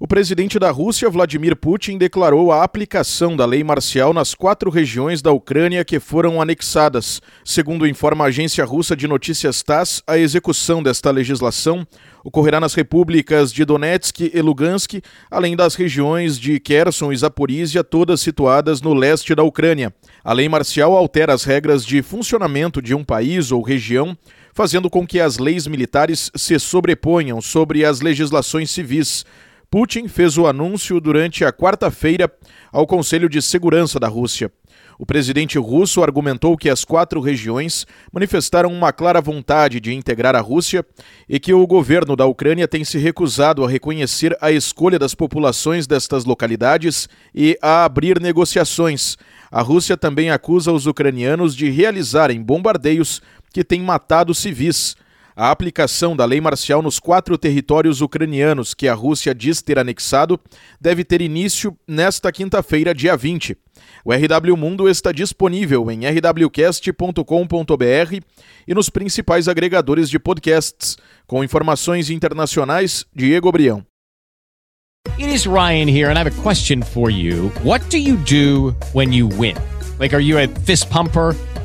O presidente da Rússia, Vladimir Putin, declarou a aplicação da lei marcial nas quatro regiões da Ucrânia que foram anexadas. Segundo informa a agência russa de notícias TASS, a execução desta legislação ocorrerá nas repúblicas de Donetsk e Lugansk, além das regiões de Kherson e Zaporizhia, todas situadas no leste da Ucrânia. A lei marcial altera as regras de funcionamento de um país ou região, fazendo com que as leis militares se sobreponham sobre as legislações civis. Putin fez o anúncio durante a quarta-feira ao Conselho de Segurança da Rússia. O presidente russo argumentou que as quatro regiões manifestaram uma clara vontade de integrar a Rússia e que o governo da Ucrânia tem se recusado a reconhecer a escolha das populações destas localidades e a abrir negociações. A Rússia também acusa os ucranianos de realizarem bombardeios que têm matado civis. A aplicação da lei marcial nos quatro territórios ucranianos que a Rússia diz ter anexado deve ter início nesta quinta-feira, dia 20. O RW Mundo está disponível em rwcast.com.br e nos principais agregadores de podcasts. Com informações internacionais, Diego Brião. It is Ryan here, and I have a question for you. What do you do when you win? Like, are you a fist pumper?